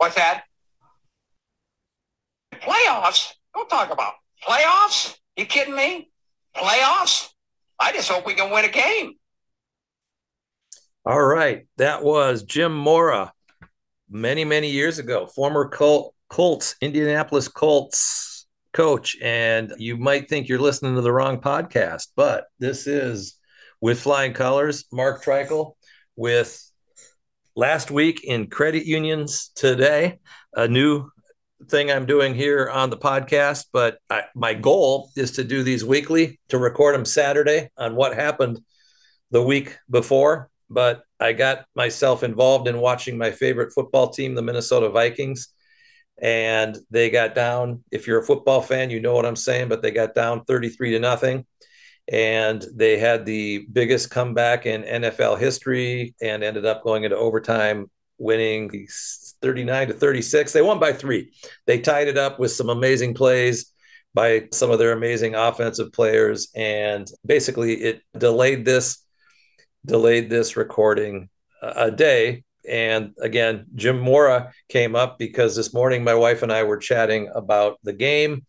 What's that? Playoffs? Don't talk about playoffs. You kidding me? Playoffs? I just hope we can win a game. All right. That was Jim Mora many, many years ago, former Col- Colts, Indianapolis Colts coach. And you might think you're listening to the wrong podcast, but this is with Flying Colors, Mark Treichel with last week in credit unions today, a new thing I'm doing here on the podcast. But I, my goal is to do these weekly, to record them Saturday on what happened the week before. But I got myself involved in watching my favorite football team, the Minnesota Vikings. And they got down. If you're a football fan, you know what I'm saying, but they got down 33 to nothing and they had the biggest comeback in NFL history and ended up going into overtime, winning 39 to 36. They won by three. They tied it up with some amazing plays by some of their amazing offensive players, and basically it delayed this delayed this recording a day. And again, Jim Mora came up because this morning my wife and I were chatting about the game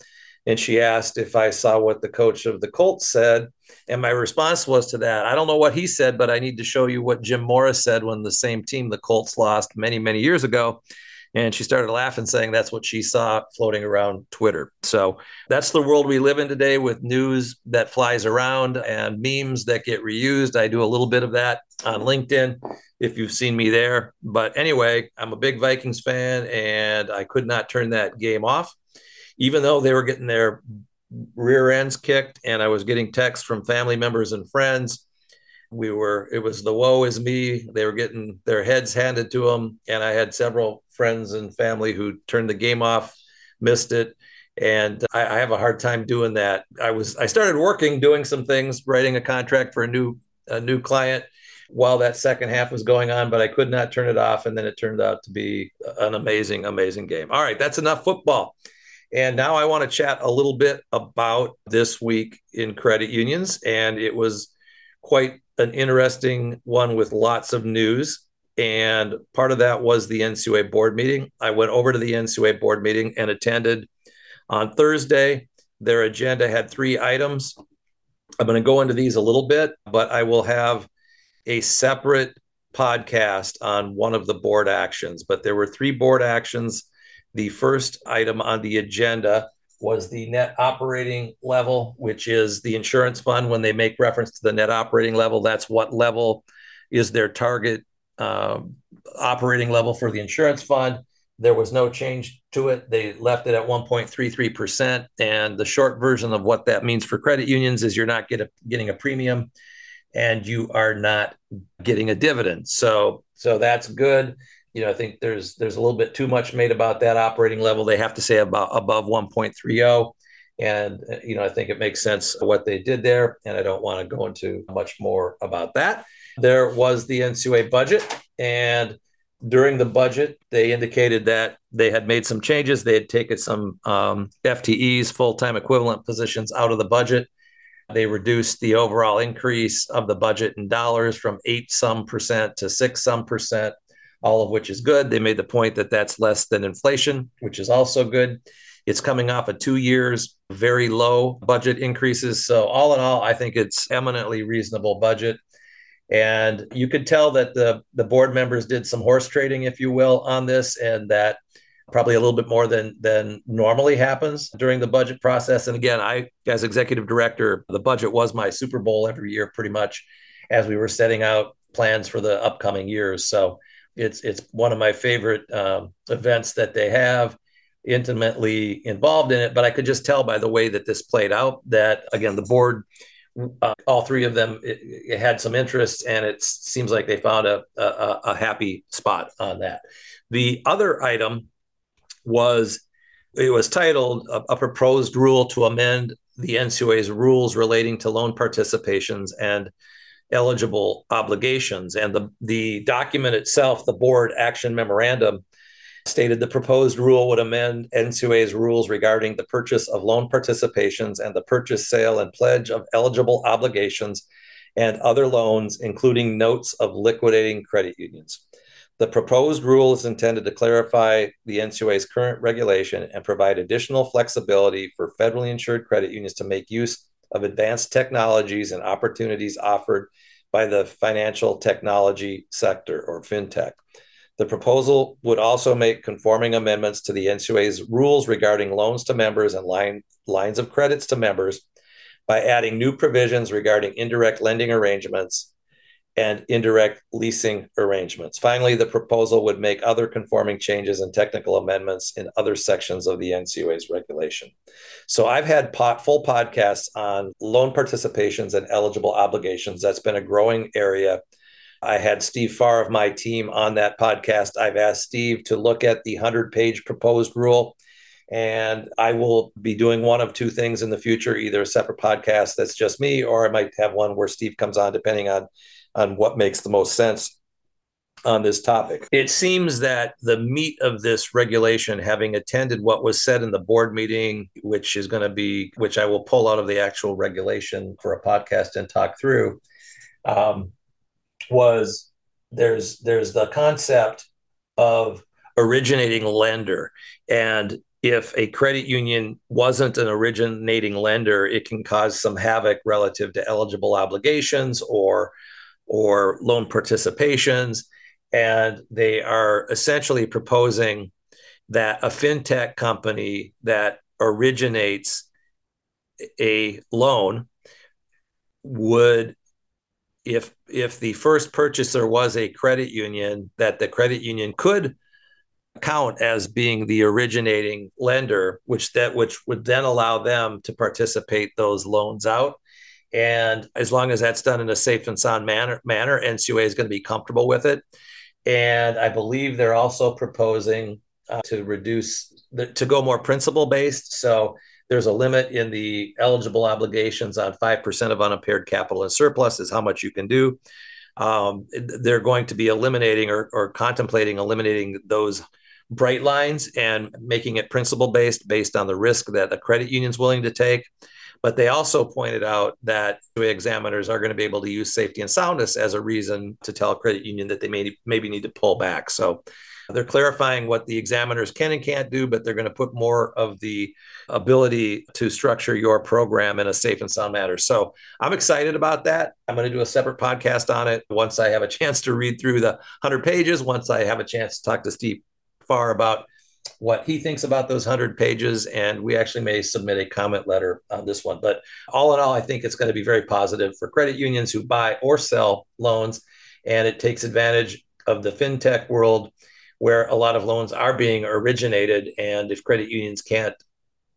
and she asked if I saw what the coach of the Colts said. And my response was to that, I don't know what he said, but I need to show you what Jim Mora said when the same team, the Colts, lost many, many years ago. And she started laughing, saying that's what she saw floating around Twitter. So that's the world we live in today with news that flies around and memes that get reused. I do a little bit of that on LinkedIn if you've seen me there. But anyway, I'm a big Vikings fan and I could not turn that game off even though they were getting their rear ends kicked and I was getting texts from family members and friends. We were, it was the woe is me. They were getting their heads handed to them. And I had several friends and family who turned the game off, missed it. And I, I have a hard time doing that. I was, I started working, doing some things, writing a contract for a new, a new client while that second half was going on, but I could not turn it off. And then it turned out to be an amazing, amazing game. All right, that's enough football. And now I want to chat a little bit about this week in credit unions. And it was quite an interesting one with lots of news. And part of that was the NCUA board meeting. I went over to the NCUA board meeting and attended on Thursday. Their agenda had three items. I'm going to go into these a little bit, but I will have a separate podcast on one of the board actions. But there were three board actions the first item on the agenda was the net operating level, which is the insurance fund. When they make reference to the net operating level, that's what level is their target um, operating level for the insurance fund. There was no change to it. They left it at 1.33%. And the short version of what that means for credit unions is you're not get a, getting a premium and you are not getting a dividend. So, so that's good you know, I think there's there's a little bit too much made about that operating level. They have to say about above 1.30, and uh, you know, I think it makes sense what they did there. And I don't want to go into much more about that. There was the NCUA budget, and during the budget, they indicated that they had made some changes. They had taken some um, FTEs, full time equivalent positions, out of the budget. They reduced the overall increase of the budget in dollars from eight some percent to six some percent all of which is good. They made the point that that's less than inflation, which is also good. It's coming off of two years, very low budget increases. So, all in all, I think it's eminently reasonable budget. And you could tell that the, the board members did some horse trading, if you will, on this, and that probably a little bit more than than normally happens during the budget process. And again, I, as executive director, the budget was my Super Bowl every year, pretty much, as we were setting out plans for the upcoming years. So it's it's one of my favorite um, events that they have. Intimately involved in it, but I could just tell by the way that this played out that again the board uh, all three of them it, it had some interest, and it seems like they found a, a, a happy spot on that. The other item was it was titled a, a, proposed rule to amend the NCUA's rules relating to loan participations and eligible obligations. And the, the document itself, the board action memorandum, stated the proposed rule would amend NCUA's rules regarding the purchase of loan participations and the purchase, sale, and pledge of eligible obligations and other loans, including notes of liquidating credit unions. The proposed rule is intended to clarify the NCUA's current regulation and provide additional flexibility for federally insured credit unions to make use of advanced technologies and opportunities offered by the financial technology sector or fintech. The proposal would also make conforming amendments to the NCUA's rules regarding loans to members and line, lines of credits to members by adding new provisions regarding indirect lending arrangements and indirect leasing arrangements. Finally, the proposal would make other conforming changes and technical amendments in other sections of the NCUA's regulation. So I've had pot, full podcasts on loan participations and eligible obligations. That's been a growing area. I had Steve Farr of my team on that podcast. I've asked Steve to look at the 100 page proposed rule. And I will be doing one of two things in the future either a separate podcast that's just me, or I might have one where Steve comes on, depending on on what makes the most sense on this topic. It seems that the meat of this regulation, having attended what was said in the board meeting, which is going to be, which I will pull out of the actual regulation for a podcast and talk through, um, was there's there's the concept of originating lender and if a credit union wasn't an originating lender, it can cause some havoc relative to eligible obligations or or loan participations. And they are essentially proposing that a fintech company that originates a loan would if if the first purchaser was a credit union that the credit union could count as being the originating lender which that which would then allow them to participate those loans out and as long as that's done in a safe and sound manner, manner NCUA is going to be comfortable with it. And I believe they're also proposing uh, to reduce, the, to go more principal based. So there's a limit in the eligible obligations on 5% of unimpaired capital and surplus is how much you can do. Um, they're going to be eliminating or, or contemplating eliminating those bright lines and making it principal based based on the risk that the credit union is willing to take. But they also pointed out that examiners are going to be able to use safety and soundness as a reason to tell a credit union that they may maybe need to pull back. So they're clarifying what the examiners can and can't do, but they're going to put more of the ability to structure your program in a safe and sound manner. So I'm excited about that. I'm going to do a separate podcast on it once I have a chance to read through the 100 pages, once I have a chance to talk to Steve Farr about what he thinks about those 100 pages. And we actually may submit a comment letter on this one. But all in all, I think it's going to be very positive for credit unions who buy or sell loans. And it takes advantage of the fintech world where a lot of loans are being originated. And if credit unions can't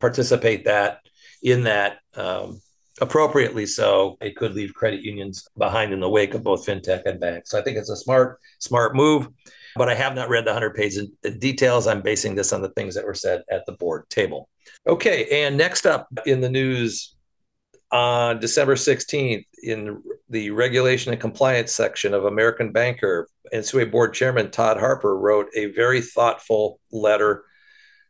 participate that in that um, appropriately so, it could leave credit unions behind in the wake of both fintech and banks. So I think it's a smart, smart move but I have not read the 100 page details. I'm basing this on the things that were said at the board table. Okay, and next up in the news on December 16th, in the regulation and compliance section of American Banker, NCUA board chairman Todd Harper wrote a very thoughtful letter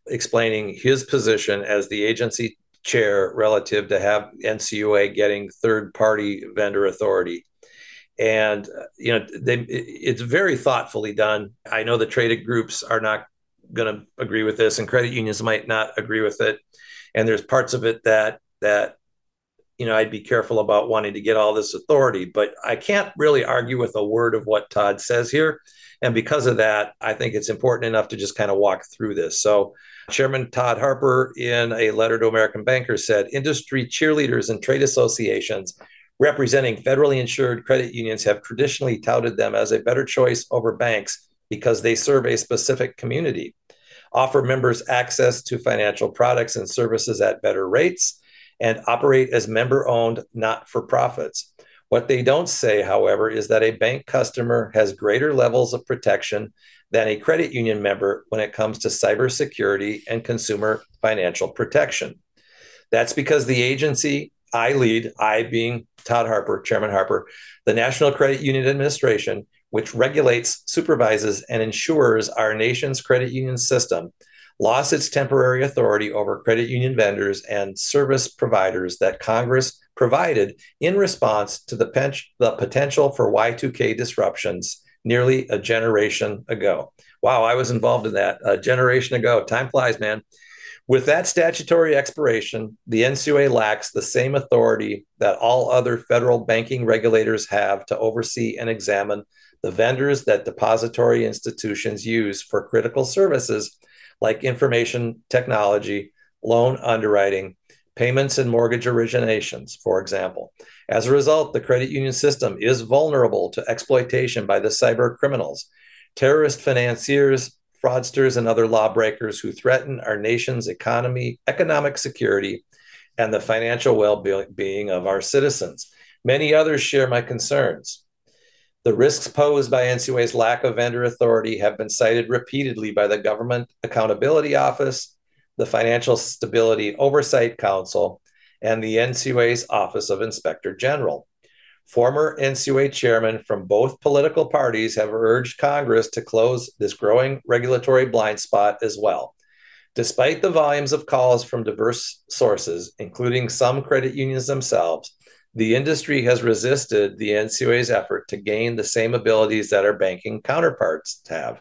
explaining his position as the agency chair relative to have NCUA getting third party vendor authority and uh, you know they, it's very thoughtfully done. I know the traded groups are not going to agree with this and credit unions might not agree with it. And there's parts of it that that you know i'd be careful about wanting to get all this authority but i can't really argue with a word of what todd says here. And because of that i think it's important enough to just kind of walk through this. So chairman todd harper in a letter to american bankers said industry cheerleaders and trade associations representing federally insured credit unions have traditionally touted them as a better choice over banks because they serve a specific community, offer members access to financial products and services at better rates, and operate as member owned not for profits. What they don't say, however, is that a bank customer has greater levels of protection than a credit union member when it comes to cybersecurity and consumer financial protection. That's because the agency I lead, I being Todd Harper, Chairman Harper, the National Credit Union Administration, which regulates, supervises, and insures our nation's credit union system, lost its temporary authority over credit union vendors and service providers that Congress provided in response to the, pen- the potential for Y2K disruptions nearly a generation ago. Wow, I was involved in that a generation ago. Time flies, man. With that statutory expiration, the NCUA lacks the same authority that all other federal banking regulators have to oversee and examine the vendors that depository institutions use for critical services like information technology, loan underwriting, payments, and mortgage originations, for example. As a result, the credit union system is vulnerable to exploitation by the cyber criminals, terrorist financiers, fraudsters, and other lawbreakers who threaten our nation's economy, economic security, and the financial well being of our citizens. Many others share my concerns. The risks posed by NCUA's lack of vendor authority have been cited repeatedly by the Government Accountability Office, the Financial Stability Oversight Council, and the NCUA's Office of Inspector General. Former NCUA chairmen from both political parties have urged Congress to close this growing regulatory blind spot as well. Despite the volumes of calls from diverse sources, including some credit unions themselves, the industry has resisted the NCUA's effort to gain the same abilities that our banking counterparts have.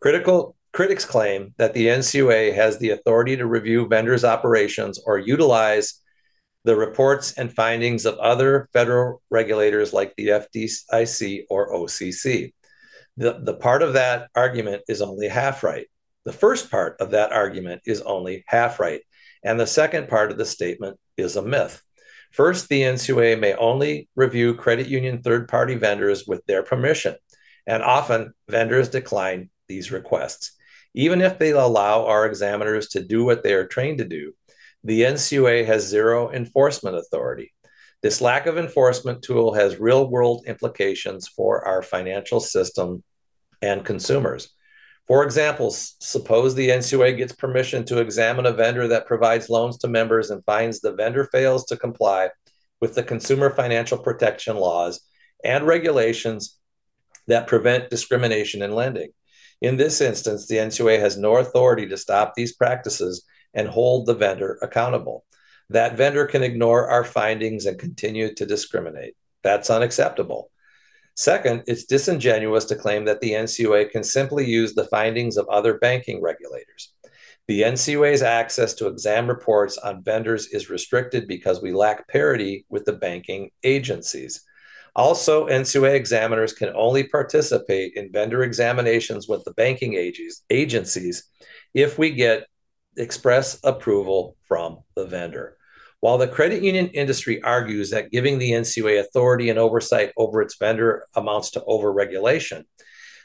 Critical critics claim that the NCUA has the authority to review vendors' operations or utilize the reports and findings of other federal regulators like the FDIC or OCC. The, the part of that argument is only half right. The first part of that argument is only half right. And the second part of the statement is a myth. First, the NCUA may only review credit union third party vendors with their permission, and often vendors decline these requests. Even if they allow our examiners to do what they are trained to do, the NCUA has zero enforcement authority. This lack of enforcement tool has real world implications for our financial system and consumers. For example, suppose the NCUA gets permission to examine a vendor that provides loans to members and finds the vendor fails to comply with the consumer financial protection laws and regulations that prevent discrimination in lending. In this instance, the NCUA has no authority to stop these practices and hold the vendor accountable. That vendor can ignore our findings and continue to discriminate. That's unacceptable. Second, it's disingenuous to claim that the NCUA can simply use the findings of other banking regulators. The NCUA's access to exam reports on vendors is restricted because we lack parity with the banking agencies. Also, NCUA examiners can only participate in vendor examinations with the banking agencies if we get express approval from the vendor. While the credit union industry argues that giving the NCUA authority and oversight over its vendor amounts to overregulation,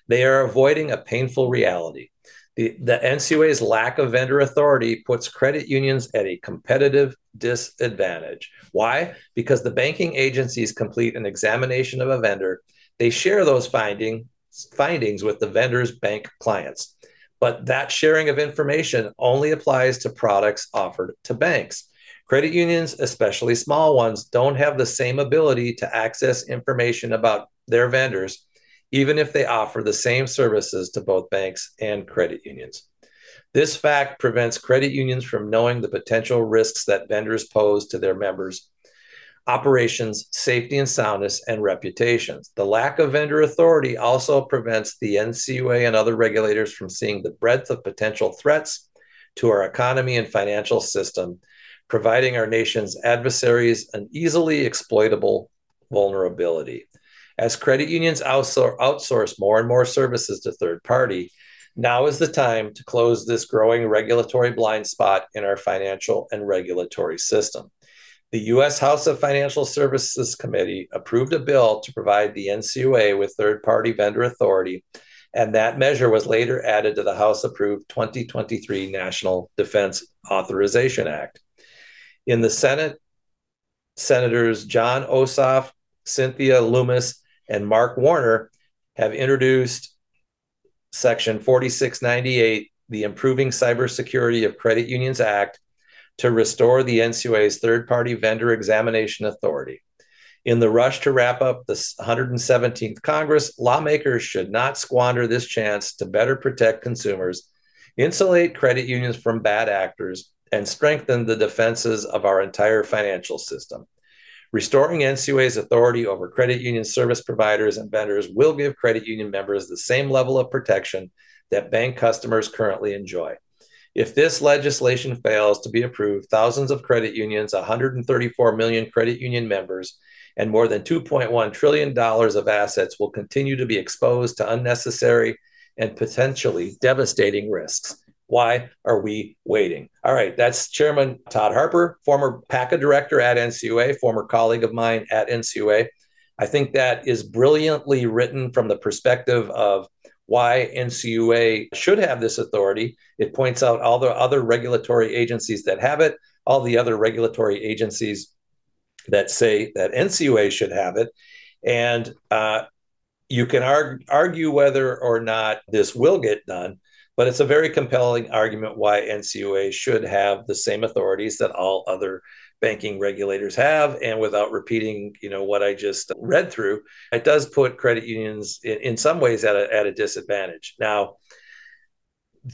they are avoiding a painful reality. The, the NCUA's lack of vendor authority puts credit unions at a competitive disadvantage. Why? Because the banking agencies complete an examination of a vendor, they share those finding, findings with the vendor's bank clients. But that sharing of information only applies to products offered to banks. Credit unions, especially small ones, don't have the same ability to access information about their vendors, even if they offer the same services to both banks and credit unions. This fact prevents credit unions from knowing the potential risks that vendors pose to their members operations, safety and soundness, and reputations. The lack of vendor authority also prevents the NCUA and other regulators from seeing the breadth of potential threats to our economy and financial system, providing our nation's adversaries an easily exploitable vulnerability. As credit unions outsource more and more services to third party, now is the time to close this growing regulatory blind spot in our financial and regulatory system. The U.S. House of Financial Services Committee approved a bill to provide the NCUA with third party vendor authority, and that measure was later added to the House approved 2023 National Defense Authorization Act. In the Senate, Senators Jon Ossoff, Cynthia Lummis, and Mark Warner have introduced Section 4698, the Improving Cybersecurity of Credit Unions Act, to restore the NCUA's third party vendor examination authority. In the rush to wrap up the 117th Congress, lawmakers should not squander this chance to better protect consumers, insulate credit unions from bad actors, and strengthen the defenses of our entire financial system. Restoring NCUA's authority over credit union service providers and vendors will give credit union members the same level of protection that bank customers currently enjoy. If this legislation fails to be approved, thousands of credit unions, 134 million credit union members, and more than $2.1 trillion of assets will continue to be exposed to unnecessary and potentially devastating risks. Why are we waiting? All right, that's Chairman Todd Harper, former PACA director at NCUA, former colleague of mine at NCUA. I think that is brilliantly written from the perspective of why NCUA should have this authority. It points out all the other regulatory agencies that have it, all the other regulatory agencies that say that NCUA should have it. And uh, you can arg- argue whether or not this will get done, but it's a very compelling argument why NCUA should have the same authorities that all other banking regulators have. And without repeating, you know, what I just read through, it does put credit unions in, in some ways at a, at a disadvantage. Now,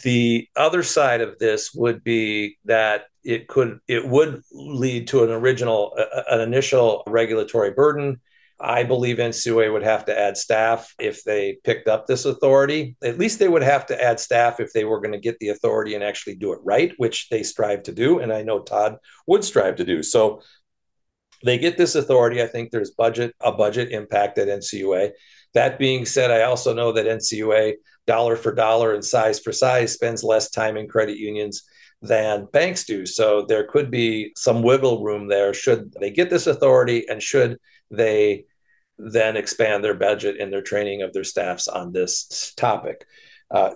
the other side of this would be that it could it would lead to an original an initial regulatory burden i believe ncua would have to add staff if they picked up this authority. At least they would have to add staff if they were going to get the authority and actually do it right which they strive to do and i know todd would strive to do. So they get this authority i think there's budget a budget impact at ncua that being said i also know that ncua dollar for dollar and size for size spends less time in credit unions than banks do. So there could be some wiggle room there should they get this authority and should they then expand their budget and their training of their staffs on this topic. Uh,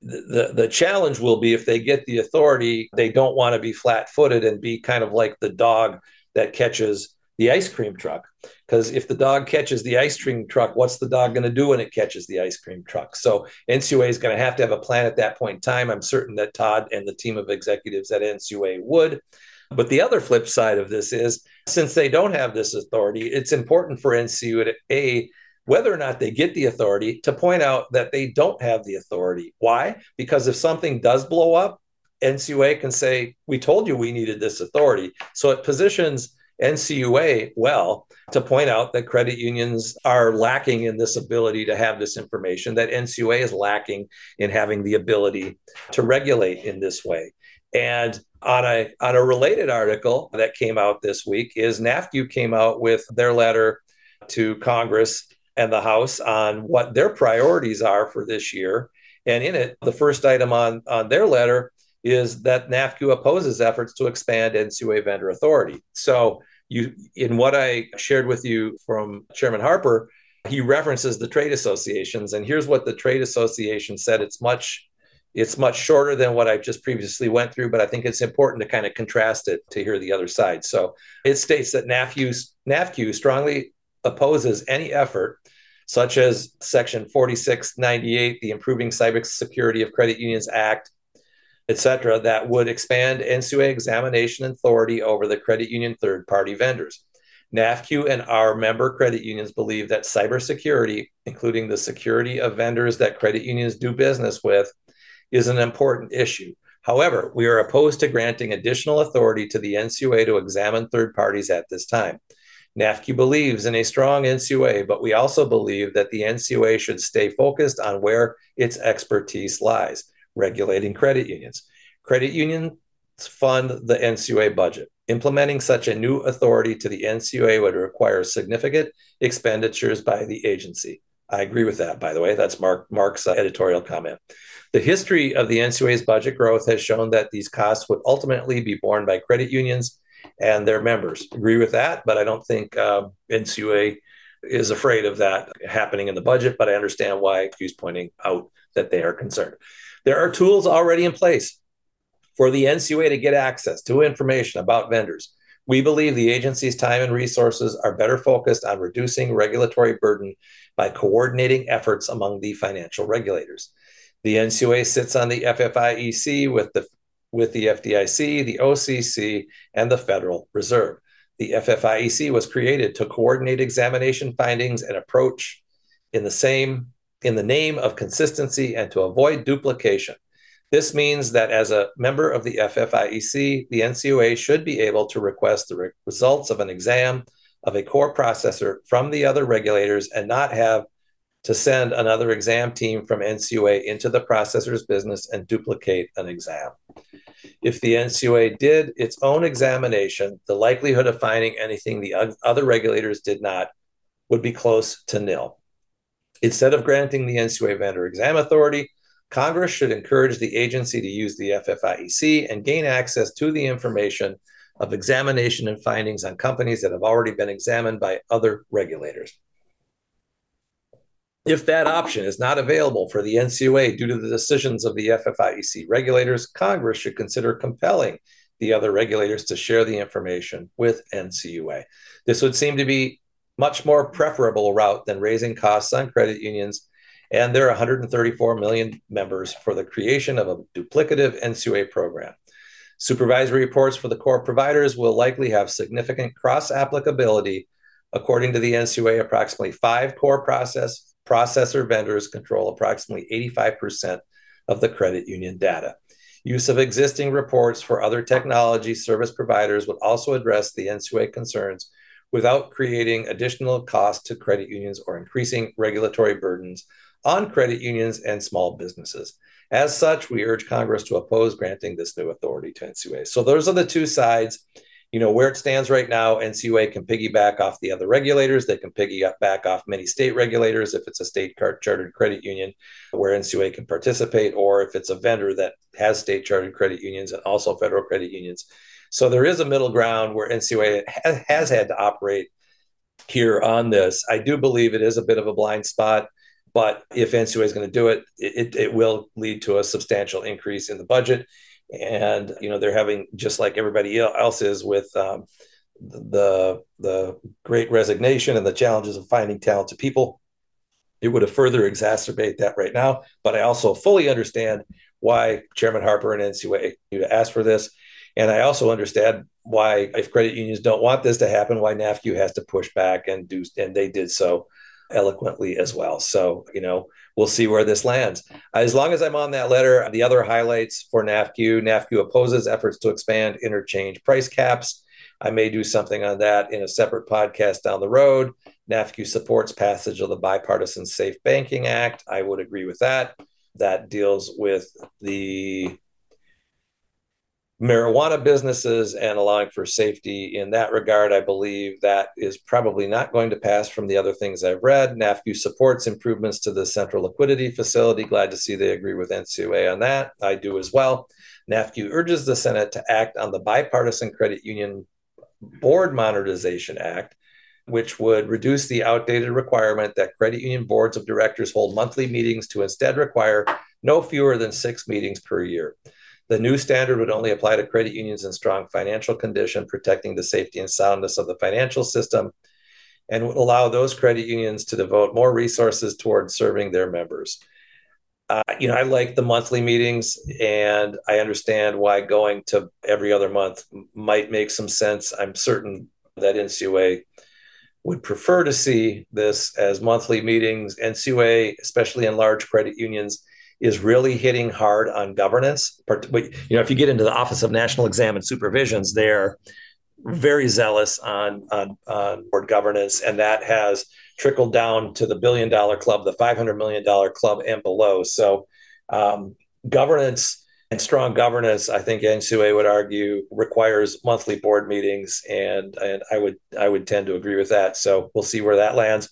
the, the challenge will be if they get the authority, they don't want to be flat footed and be kind of like the dog that catches the ice cream truck. Because if the dog catches the ice cream truck, what's the dog going to do when it catches the ice cream truck? So NCUA is going to have to have a plan at that point in time. I'm certain that Todd and the team of executives at NCUA would. But the other flip side of this is since they don't have this authority, it's important for NCUA whether or not they get the authority to point out that they don't have the authority. Why? Because if something does blow up, NCUA can say, We told you we needed this authority. So it positions NCUA well to point out that credit unions are lacking in this ability to have this information, that NCUA is lacking in having the ability to regulate in this way. And on a on a related article that came out this week is NAFCU came out with their letter to Congress and the House on what their priorities are for this year. And in it, the first item on, on their letter is that NAFCU opposes efforts to expand NCUA vendor authority. So you in what I shared with you from Chairman Harper, he references the trade associations. And here's what the trade association said. It's much it's much shorter than what I just previously went through, but I think it's important to kind of contrast it to hear the other side. So it states that NAFCU, NAFCU strongly opposes any effort such as Section 4698, the Improving Cybersecurity of Credit Unions Act, etc., that would expand NCUA examination authority over the credit union third party vendors. NAFCU and our member credit unions believe that cybersecurity, including the security of vendors that credit unions do business with, is an important issue. However, we are opposed to granting additional authority to the NCUA to examine third parties at this time. NAFCU believes in a strong NCUA, but we also believe that the NCUA should stay focused on where its expertise lies regulating credit unions. Credit unions fund the NCUA budget. Implementing such a new authority to the NCUA would require significant expenditures by the agency. I agree with that, by the way. That's Mark Mark's uh, editorial comment. The history of the NCUA's budget growth has shown that these costs would ultimately be borne by credit unions and their members. Agree with that, but I don't think uh, NCUA is afraid of that happening in the budget. But I understand why he's pointing out that they are concerned. There are tools already in place for the NCUA to get access to information about vendors. We believe the agency's time and resources are better focused on reducing regulatory burden by coordinating efforts among the financial regulators. The NCUA sits on the FFIEC with the with the FDIC, the OCC, and the Federal Reserve. The FFIEC was created to coordinate examination findings and approach in the same in the name of consistency and to avoid duplication. This means that as a member of the FFIEC, the NCUA should be able to request the re- results of an exam of a core processor from the other regulators and not have to send another exam team from NCUA into the processor's business and duplicate an exam. If the NCUA did its own examination, the likelihood of finding anything the other regulators did not would be close to nil. Instead of granting the NCUA vendor exam authority, Congress should encourage the agency to use the FFIEC and gain access to the information of examination and findings on companies that have already been examined by other regulators. If that option is not available for the NCUA due to the decisions of the FFIEC regulators, Congress should consider compelling the other regulators to share the information with NCUA. This would seem to be much more preferable route than raising costs on credit unions and their 134 million members for the creation of a duplicative NCUA program. Supervisory reports for the core providers will likely have significant cross applicability. According to the NCUA, approximately five core process processor vendors control approximately 85% of the credit union data. Use of existing reports for other technology service providers would also address the NCUA concerns without creating additional costs to credit unions or increasing regulatory burdens on credit unions and small businesses. As such, we urge Congress to oppose granting this new authority to NCUA. So those are the two sides you know where it stands right now ncua can piggyback off the other regulators. They can piggyback off many state regulators if it's a state chartered credit union where ncua can participate or if it's a vendor that has state chartered credit unions and also federal credit unions. So there is a middle ground where ncua has had to operate here on this. I do believe it is a bit of a blind spot but if ncua is going to do it, it it will lead to a substantial increase in the budget and you know they're having just like everybody else is with um, the the great resignation and the challenges of finding talented people it would have further exacerbate that right now. But i also fully understand why chairman harper and ncua asked for this. And i also understand why if credit unions don't want this to happen why nafcu has to push back and do and they did so eloquently as well so you know we'll see where this lands. As long as I'm on that letter, the other highlights for NAFCU NAFCU opposes efforts to expand interchange price caps. I may do something on that in a separate podcast down the road. NAFCU supports passage of the Bipartisan Safe Banking Act. I would agree with that. That deals with the marijuana businesses and allowing for safety in that regard. I believe that is probably not going to pass from the other things I've read. NAFCU supports improvements to the central liquidity facility. Glad to see they agree with NCUA on that. I do as well. NAFCU urges the Senate to act on the Bipartisan Credit Union Board Modernization Act, which would reduce the outdated requirement that credit union boards of directors hold monthly meetings to instead require no fewer than six meetings per year. The new standard would only apply to credit unions in strong financial condition, protecting the safety and soundness of the financial system, and would allow those credit unions to devote more resources towards serving their members. Uh, you know, I like the monthly meetings, and I understand why going to every other month might make some sense. I'm certain that NCUA would prefer to see this as monthly meetings. NCUA, especially in large credit unions, is really hitting hard on governance. But, You know, if you get into the Office of National Exam and Supervisions, they're very zealous on, on, on board governance, and that has trickled down to the billion dollar club, the $500 million club, and below. So, um, governance and strong governance, I think NCUA would argue, requires monthly board meetings, and and I would I would tend to agree with that. So we'll see where that lands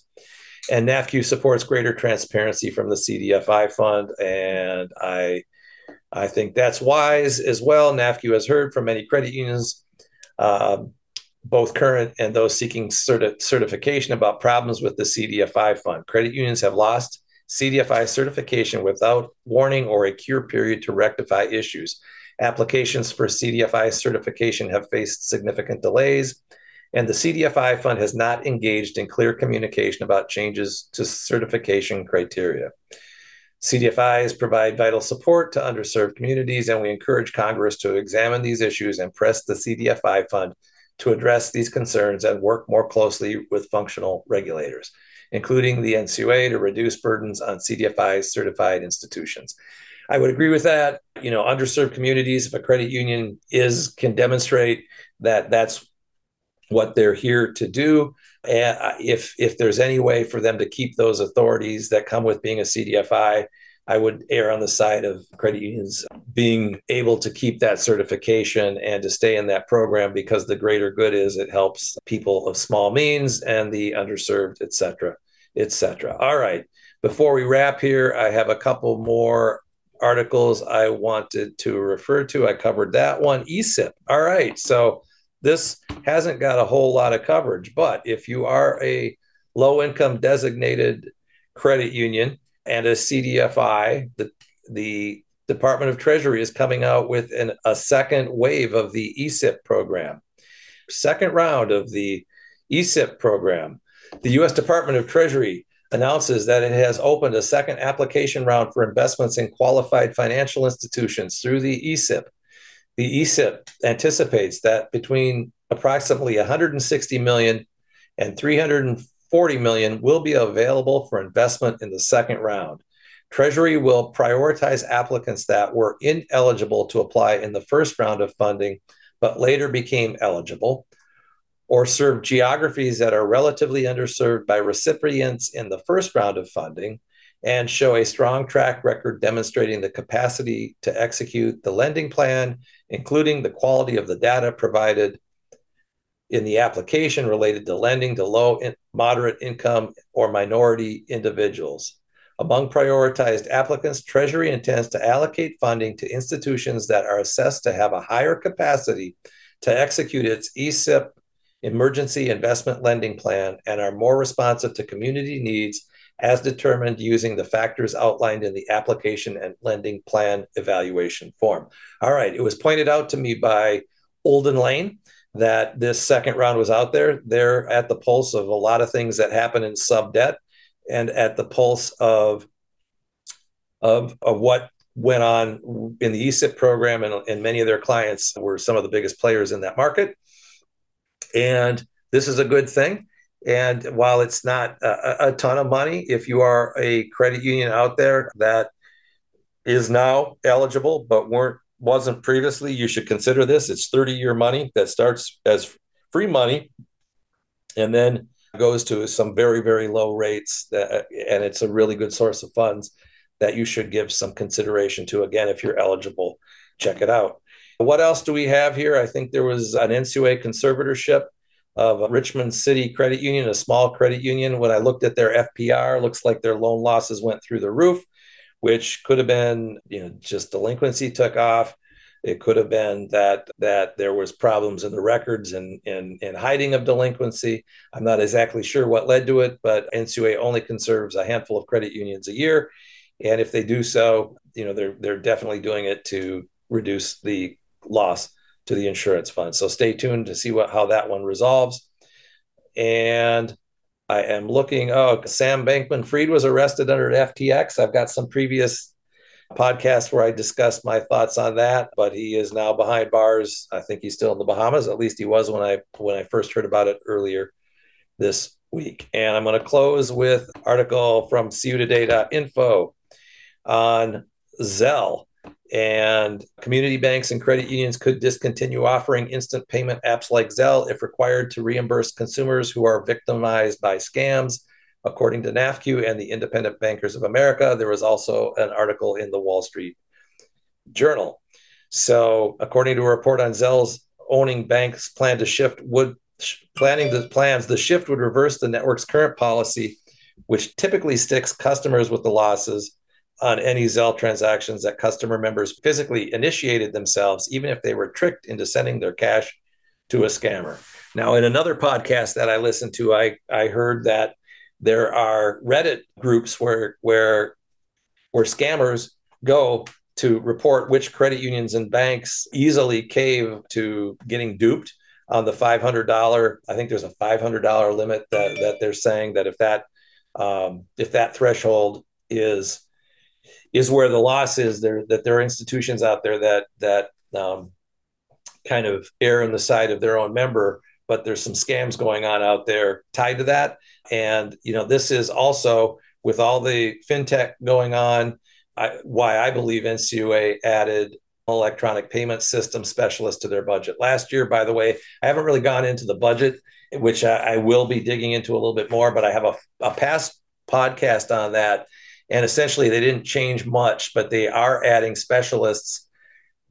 and NAFCU supports greater transparency from the CDFI fund, and I I think that's wise as well. NAFCU has heard from many credit unions, uh, both current and those seeking certi- certification, about problems with the CDFI fund. Credit unions have lost CDFI certification without warning or a cure period to rectify issues. Applications for CDFI certification have faced significant delays, and the CDFI fund has not engaged in clear communication about changes to certification criteria. CDFIs provide vital support to underserved communities, and we encourage Congress to examine these issues and press the CDFI fund to address these concerns and work more closely with functional regulators, including the NCUA, to reduce burdens on CDFI certified institutions. I would agree with that. You know, underserved communities, if a credit union is can demonstrate that that's what they're here to do, and if if there's any way for them to keep those authorities that come with being a CDFI, I would err on the side of credit unions being able to keep that certification and to stay in that program because the greater good is it helps people of small means and the underserved, et cetera, et cetera. All right. Before we wrap here, I have a couple more articles I wanted to refer to. I covered that one. ECIP. All right. So this hasn't got a whole lot of coverage, but if you are a low income designated credit union and a CDFI, the, the Department of Treasury is coming out with an, a second wave of the ECIP program. Second round of the ECIP program. The US Department of Treasury announces that it has opened a second application round for investments in qualified financial institutions through the ECIP. The ECIP anticipates that between approximately 160 million and 340 million will be available for investment in the second round. Treasury will prioritize applicants that were ineligible to apply in the first round of funding, but later became eligible or serve geographies that are relatively underserved by recipients in the first round of funding and show a strong track record demonstrating the capacity to execute the lending plan, including the quality of the data provided in the application related to lending to low and moderate income or minority individuals. Among prioritized applicants, Treasury intends to allocate funding to institutions that are assessed to have a higher capacity to execute its ECIP emergency investment lending plan and are more responsive to community needs as determined using the factors outlined in the application and lending plan evaluation form. All right, it was pointed out to me by Olden Lane that this second round was out there. They're at the pulse of a lot of things that happen in sub debt and at the pulse of, of, of what went on in the ECIP program, and, and many of their clients were some of the biggest players in that market. And this is a good thing. And while it's not a, a, ton of money, if you are a credit union out there that is now eligible but weren't wasn't previously, you should consider this. It's 30 year money that starts as free money and then goes to some very, very low rates. That, and it's a really good source of funds that you should give some consideration to. Again, if you're eligible, check it out. What else do we have here? I think there was an NCUA conservatorship of a Richmond City Credit Union, a small credit union. When I looked at their FPR, looks like their loan losses went through the roof, which could have been, you know, just delinquency took off. It could have been that that there was problems in the records and in, in, in hiding of delinquency. I'm not exactly sure what led to it, but NCUA only conserves a handful of credit unions a year, and if they do so, you know, they're they're definitely doing it to reduce the loss to the insurance fund. So stay tuned to see what how that one resolves. And I am looking. Oh, Sam Bankman Fried was arrested under FTX. I've got some previous podcasts where I discussed my thoughts on that, but he is now behind bars. I think he's still in the Bahamas. At least he was when I when I first heard about it earlier this week. And I'm going to close with article from cutoday.info on Zelle and community banks and credit unions could discontinue offering instant payment apps like Zelle if required to reimburse consumers who are victimized by scams. According to NAFCU and the Independent Bankers of America, there was also an article in the Wall Street Journal. So, according to a report on Zelle's owning banks plan to shift would planning the plans, the shift would reverse the network's current policy, which typically sticks customers with the losses on any Zelle transactions that customer members physically initiated themselves, even if they were tricked into sending their cash to a scammer. Now, in another podcast that I listened to, I, I heard that there are Reddit groups where where where scammers go to report which credit unions and banks easily cave to getting duped on the $500 i think there's a $500 limit that, that they're saying that if that um, if that threshold is is where the loss is. There that there are institutions out there that that um, kind of err on the side of their own member but there's some scams going on out there tied to that. And you know this is also with all the fintech going on I, why i believe ncua added electronic payment system specialist to their budget. Last year by the way i haven't really gone into the budget which I, I will be digging into a little bit more but i have a, a past podcast on that and essentially they didn't change much but they are adding specialists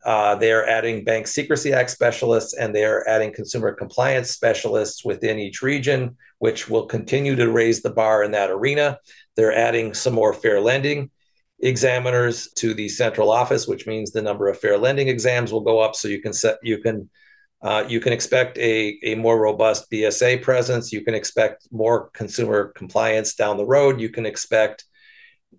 uh, they are adding Bank Secrecy Act specialists and they are adding consumer compliance specialists within each region, which will continue to raise the bar in that arena. They're adding some more fair lending examiners to the central office, which means the number of fair lending exams will go up. So you can set you can uh, you can expect a, a more robust BSA presence. You can expect more consumer compliance down the road. You can expect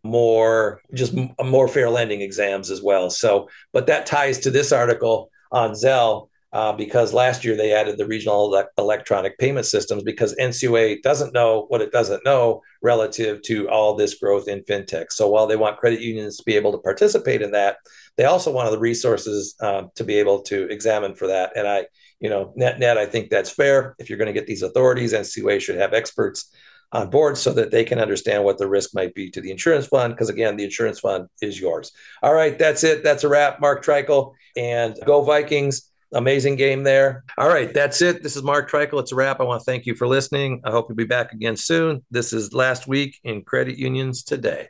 more just more fair lending exams as well. So, but that ties to this article on Zelle uh, because last year they added the regional ele- electronic payment systems because NCUA doesn't know what it doesn't know relative to all this growth in fintech. So while they want credit unions to be able to participate in that, they also want the resources um, to be able to examine for that. And I, you know, net net, I think that's fair. If you're going to get these authorities, NCUA should have experts on board so that they can understand what the risk might be to the insurance fund. Because again, the insurance fund is yours. All right, that's it. That's a wrap. Mark Treichel and go Vikings. Amazing game there. All right, that's it. This is Mark Treichel. It's a wrap. I want to thank you for listening. I hope you'll be back again soon. This is last week in credit unions today.